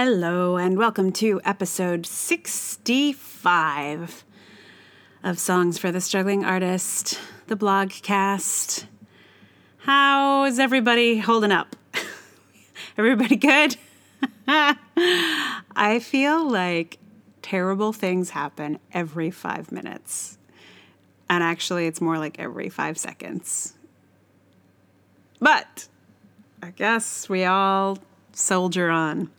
Hello, and welcome to episode 65 of Songs for the Struggling Artist, the blogcast. How is everybody holding up? everybody good? I feel like terrible things happen every five minutes. And actually, it's more like every five seconds. But I guess we all soldier on.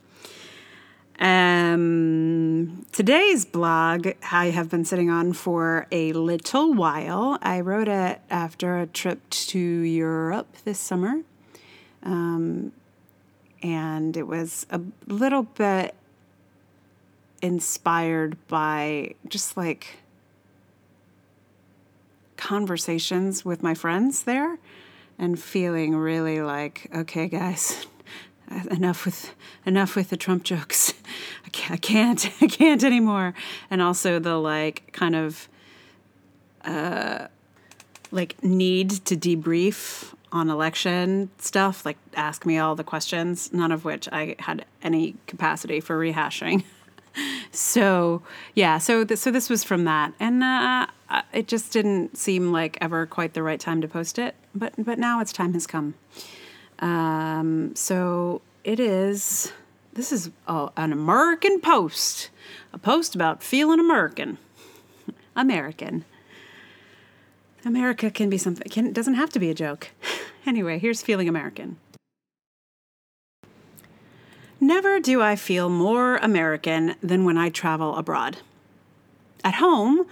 Um, today's blog I have been sitting on for a little while. I wrote it after a trip to Europe this summer. Um, and it was a little bit inspired by just like conversations with my friends there and feeling really like, okay, guys, enough with enough with the Trump jokes. I can't, I can't, anymore. And also the like kind of uh, like need to debrief on election stuff, like ask me all the questions, none of which I had any capacity for rehashing. so yeah, so th- so this was from that, and uh, it just didn't seem like ever quite the right time to post it, but but now its time has come. Um, so it is. This is an American post, a post about feeling American. American. America can be something. Can doesn't have to be a joke. anyway, here's feeling American. Never do I feel more American than when I travel abroad. At home,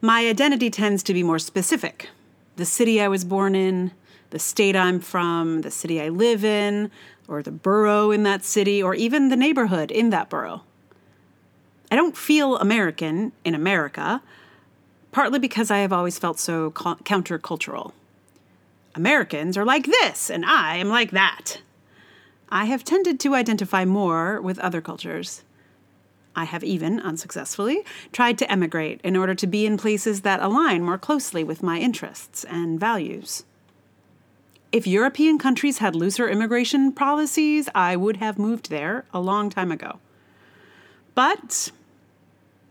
my identity tends to be more specific. The city I was born in, the state I'm from, the city I live in, or the borough in that city, or even the neighborhood in that borough. I don't feel American in America, partly because I have always felt so countercultural. Americans are like this, and I am like that. I have tended to identify more with other cultures. I have even, unsuccessfully, tried to emigrate in order to be in places that align more closely with my interests and values. If European countries had looser immigration policies, I would have moved there a long time ago. But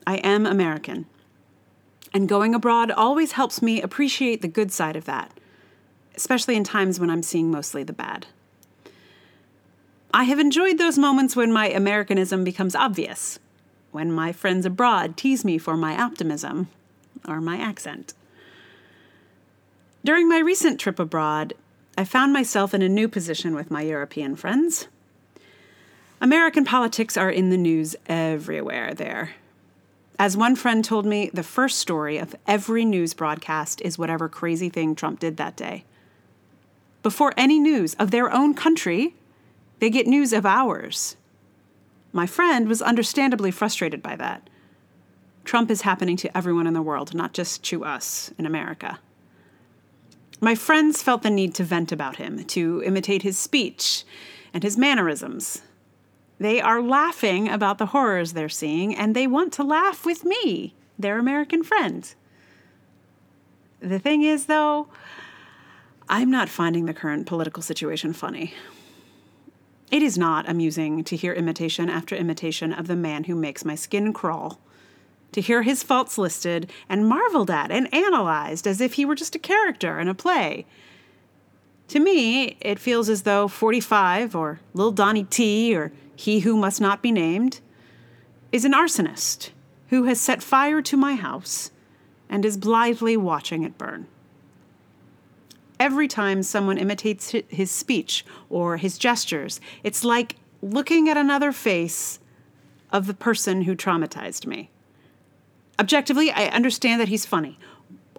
I am American. And going abroad always helps me appreciate the good side of that, especially in times when I'm seeing mostly the bad. I have enjoyed those moments when my Americanism becomes obvious, when my friends abroad tease me for my optimism or my accent. During my recent trip abroad, I found myself in a new position with my European friends. American politics are in the news everywhere there. As one friend told me, the first story of every news broadcast is whatever crazy thing Trump did that day. Before any news of their own country, they get news of ours. My friend was understandably frustrated by that. Trump is happening to everyone in the world, not just to us in America. My friends felt the need to vent about him, to imitate his speech and his mannerisms. They are laughing about the horrors they're seeing, and they want to laugh with me, their American friend. The thing is, though, I'm not finding the current political situation funny. It is not amusing to hear imitation after imitation of the man who makes my skin crawl. To hear his faults listed and marveled at and analyzed as if he were just a character in a play. To me, it feels as though 45 or Little Donnie T or He Who Must Not Be Named is an arsonist who has set fire to my house and is blithely watching it burn every time someone imitates his speech or his gestures, it's like looking at another face of the person who traumatized me. Objectively, I understand that he's funny,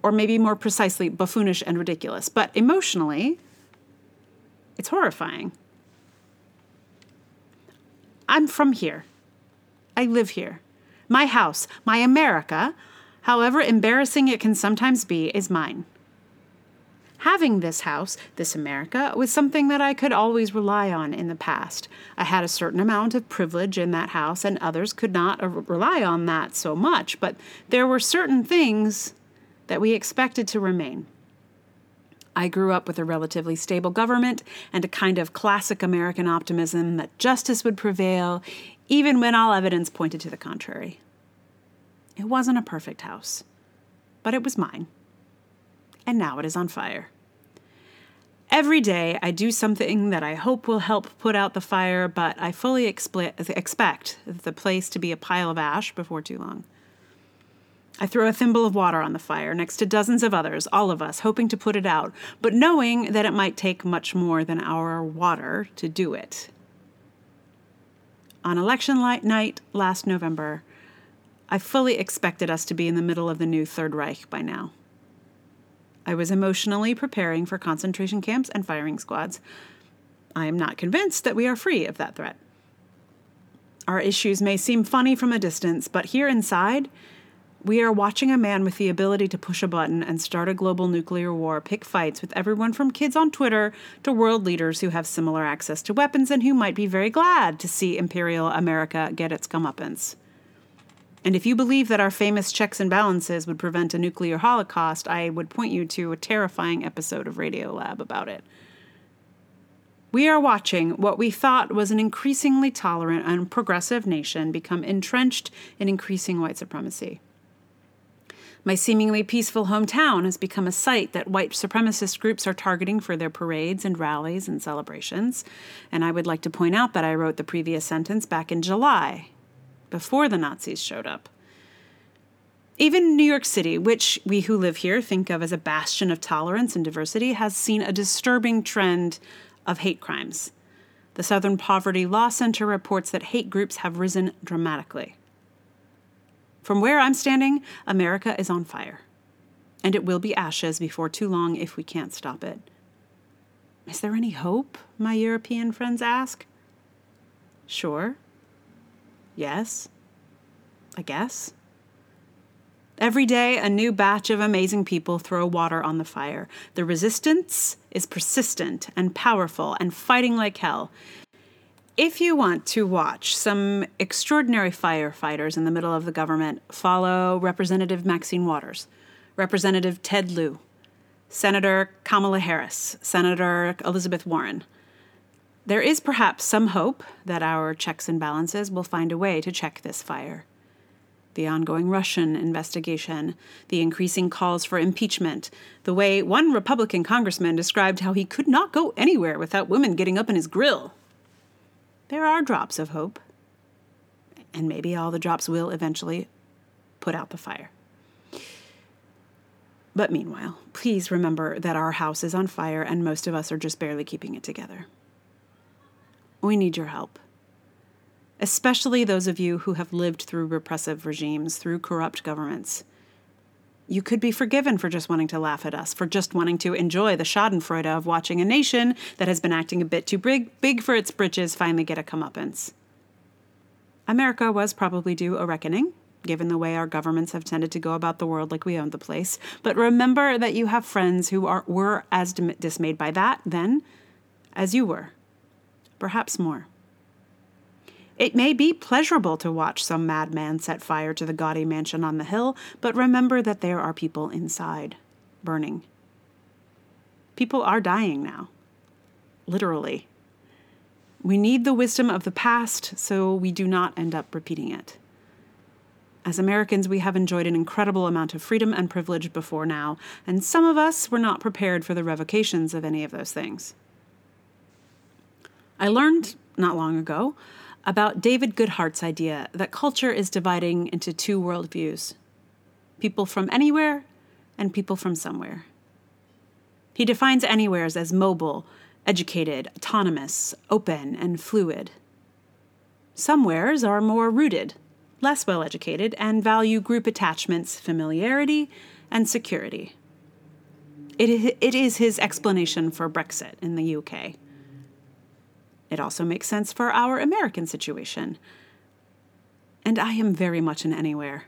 or maybe more precisely, buffoonish and ridiculous, but emotionally, it's horrifying. I'm from here. I live here. My house, my America, however embarrassing it can sometimes be, is mine having this house, this America, was something that I could always rely on in the past. I had a certain amount of privilege in that house, and others could not uh, rely on that so much, but there were certain things that we expected to remain. I grew up with a relatively stable government and a kind of classic American optimism that justice would prevail even when all evidence pointed to the contrary. It wasn't a perfect house, but it was mine. And now it is on fire. Every day, I do something that I hope will help put out the fire, but I fully expect the place to be a pile of ash before too long. I throw a thimble of water on the fire next to dozens of others, all of us, hoping to put it out, but knowing that it might take much more than our water to do it. On election night last November, I fully expected us to be in the middle of the new Third Reich by now. I was emotionally preparing for concentration camps and firing squads. I am not convinced that we are free of that threat. Our issues may seem funny from a distance, but here inside, we are watching a man with the ability to push a button and start a global nuclear war pick fights with everyone from kids on Twitter to world leaders who have similar access to weapons and who might be very glad to see Imperial America get its comeuppance. And if you believe that our famous checks and balances would prevent a nuclear holocaust, I would point you to a terrifying episode of Radiolab about it. We are watching what we thought was an increasingly tolerant and progressive nation become entrenched in increasing white supremacy. My seemingly peaceful hometown has become a site that white supremacist groups are targeting for their parades and rallies and celebrations. And I would like to point out that I wrote the previous sentence back in July, before the Nazis showed up. Even New York City, which we who live here think of as a bastion of tolerance and diversity, has seen a disturbing trend of hate crimes. The Southern Poverty Law Center reports that hate groups have risen dramatically. From where I'm standing, America is on fire. And it will be ashes before too long if we can't stop it. Is there any hope? My European friends ask. Sure. Yes. I guess. Every day, a new batch of amazing people throw water on the fire. The resistance is persistent and powerful and fighting like hell. If you want to watch some extraordinary firefighters in the middle of the government, follow Representative Maxine Waters, Representative Ted Lieu, Senator Kamala Harris, Senator Elizabeth Warren. There is perhaps some hope that our checks and balances will find a way to check this fire. The ongoing Russian investigation, the increasing calls for impeachment, the way one Republican congressman described how he could not go anywhere without women getting up in his grill there are drops of hope. And maybe all the drops will eventually put out the fire. But meanwhile, please remember that our house is on fire and most of us are just barely keeping it together. We need your help. Especially those of you who have lived through repressive regimes, through corrupt governments. You could be forgiven for just wanting to laugh at us, for just wanting to enjoy the schadenfreude of watching a nation that has been acting a bit too big, big for its britches finally get a comeuppance. America was probably due a reckoning, given the way our governments have tended to go about the world like we owned the place. But remember that you have friends who are, were as dismayed by that then as you were, perhaps more. It may be pleasurable to watch some madman set fire to the gaudy mansion on the hill, but remember that there are people inside, burning. People are dying now. Literally. We need the wisdom of the past so we do not end up repeating it. As Americans, we have enjoyed an incredible amount of freedom and privilege before now, and some of us were not prepared for the revocations of any of those things. I learned not long ago about David Goodhart's idea that culture is dividing into two worldviews people from anywhere and people from somewhere. He defines anywheres as mobile, educated, autonomous, open, and fluid. Somewheres are more rooted, less well educated, and value group attachments, familiarity, and security. It, it is his explanation for Brexit in the UK. It also makes sense for our American situation. And I am very much an anywhere.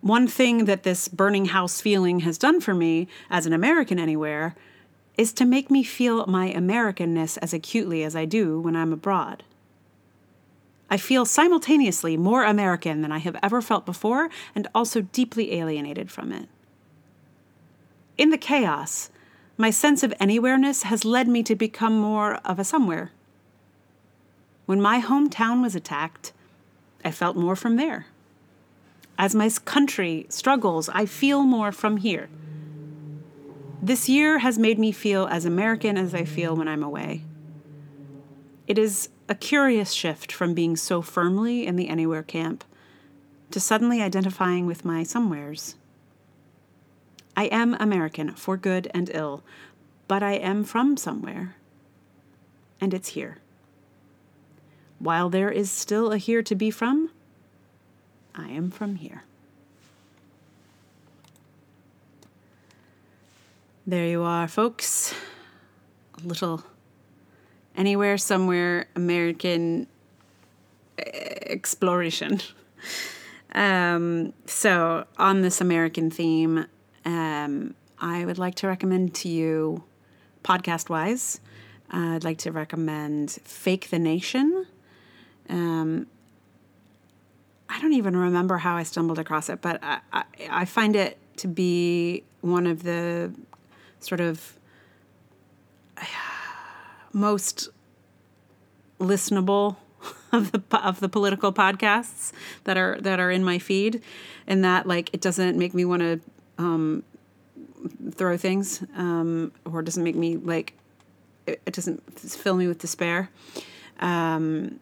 One thing that this burning house feeling has done for me as an American anywhere is to make me feel my Americanness as acutely as I do when I'm abroad. I feel simultaneously more American than I have ever felt before and also deeply alienated from it. In the chaos, my sense of anywhereness has led me to become more of a somewhere. When my hometown was attacked, I felt more from there. As my country struggles, I feel more from here. This year has made me feel as American as I feel when I'm away. It is a curious shift from being so firmly in the anywhere camp to suddenly identifying with my somewheres. I am American for good and ill, but I am from somewhere, and it's here. While there is still a here to be from, I am from here. There you are, folks. A little anywhere, somewhere American exploration. Um, so, on this American theme, um, I would like to recommend to you, podcast wise, uh, I'd like to recommend Fake the Nation. Um, I don't even remember how I stumbled across it, but I, I, I find it to be one of the sort of most listenable of the of the political podcasts that are that are in my feed, and that like it doesn't make me want to um, throw things um, or doesn't make me like it, it doesn't fill me with despair. Um,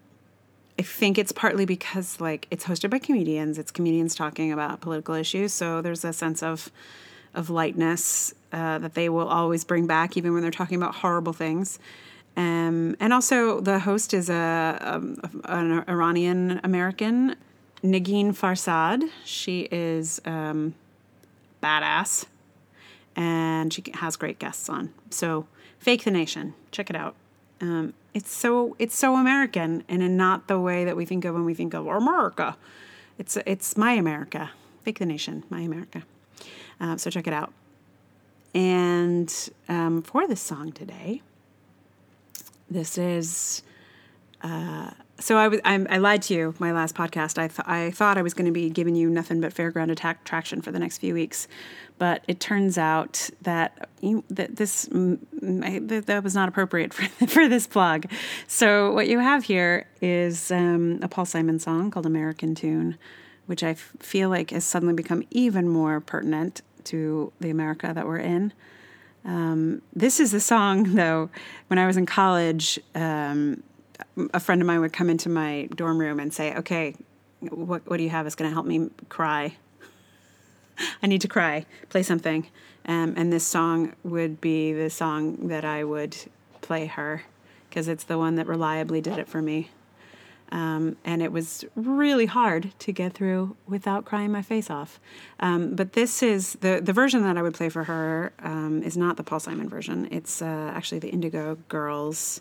I think it's partly because like it's hosted by comedians. It's comedians talking about political issues, so there's a sense of of lightness uh, that they will always bring back, even when they're talking about horrible things. Um, and also, the host is a, a an Iranian American, Negin Farsad. She is um, badass, and she has great guests on. So, Fake the Nation, check it out. Um, it's so it's so American, and in not the way that we think of when we think of America. It's it's my America. Fake the Nation, my America. Uh, so check it out. And um, for this song today, this is. Uh, so I was I, I, lied to you my last podcast. I th- I thought I was going to be giving you nothing but fairground attack traction for the next few weeks, but it turns out that you, that this that, that was not appropriate for for this blog. So what you have here is um, a Paul Simon song called American Tune, which I f- feel like has suddenly become even more pertinent to the America that we're in. Um, this is a song, though, when I was in college, um, a friend of mine would come into my dorm room and say, Okay, what, what do you have that's going to help me cry? I need to cry. Play something. Um, and this song would be the song that I would play her because it's the one that reliably did it for me. Um, and it was really hard to get through without crying my face off. Um, but this is the the version that I would play for her um, is not the Paul Simon version. It's uh, actually the Indigo Girls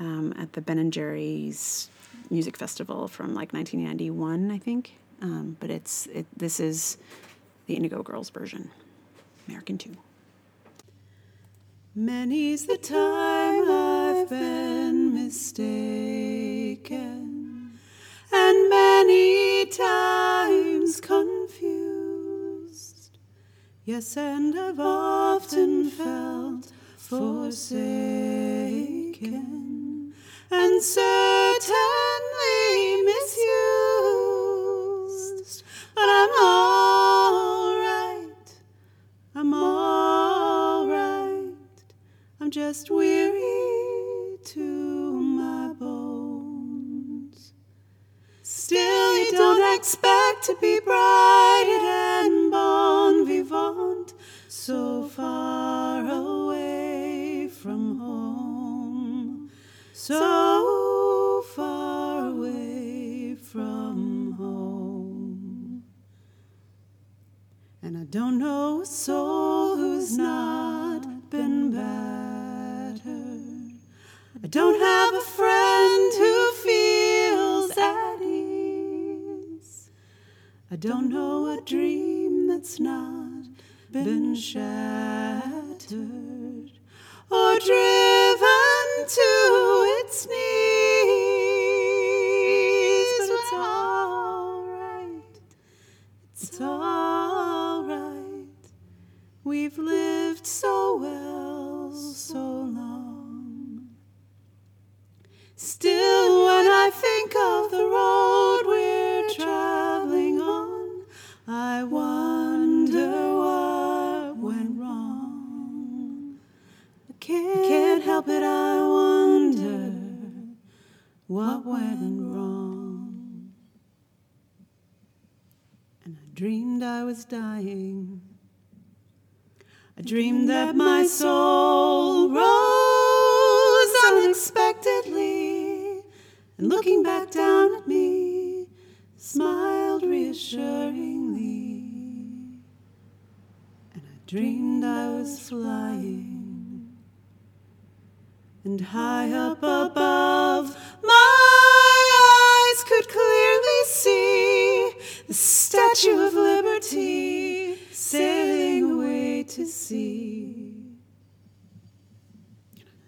um, at the Ben and Jerry's Music Festival from like 1991, I think. Um, but it's it, this is the Indigo Girls version, American Tune. Many's the time I've been mistaken and many times confused. Yes, and I've often felt forsaken and certainly misused. But I'm all right. I'm all right. I'm just weary to my bones. Still, you don't expect to be bright And I don't know a soul who's not been battered. I don't have a friend who feels at ease. I don't know a dream that's not been shattered or driven to its knees. We've lived so well, so long. Still, when I think of the road we're traveling on, I wonder what went wrong. I can't, I can't help it, I wonder what went wrong. And I dreamed I was dying I dreamed that my soul rose unexpectedly and looking back down at me, smiled reassuringly. And I dreamed I was flying, and high up above,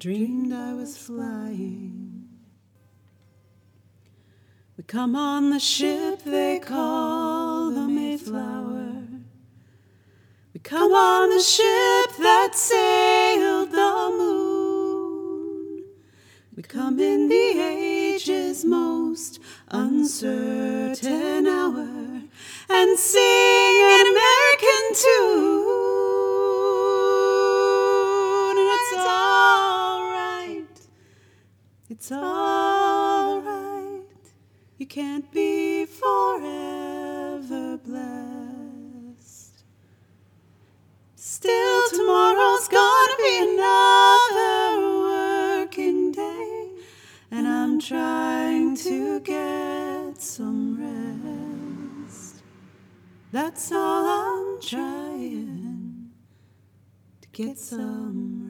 dreamed I was flying. We come on the ship they call the Mayflower. We come on the ship that sailed the moon. We come in the age's most uncertain hour and sing an American tune. It's all right. You can't be forever blessed. Still, tomorrow's gonna be another working day, and I'm trying to get some rest. That's all I'm trying to get some.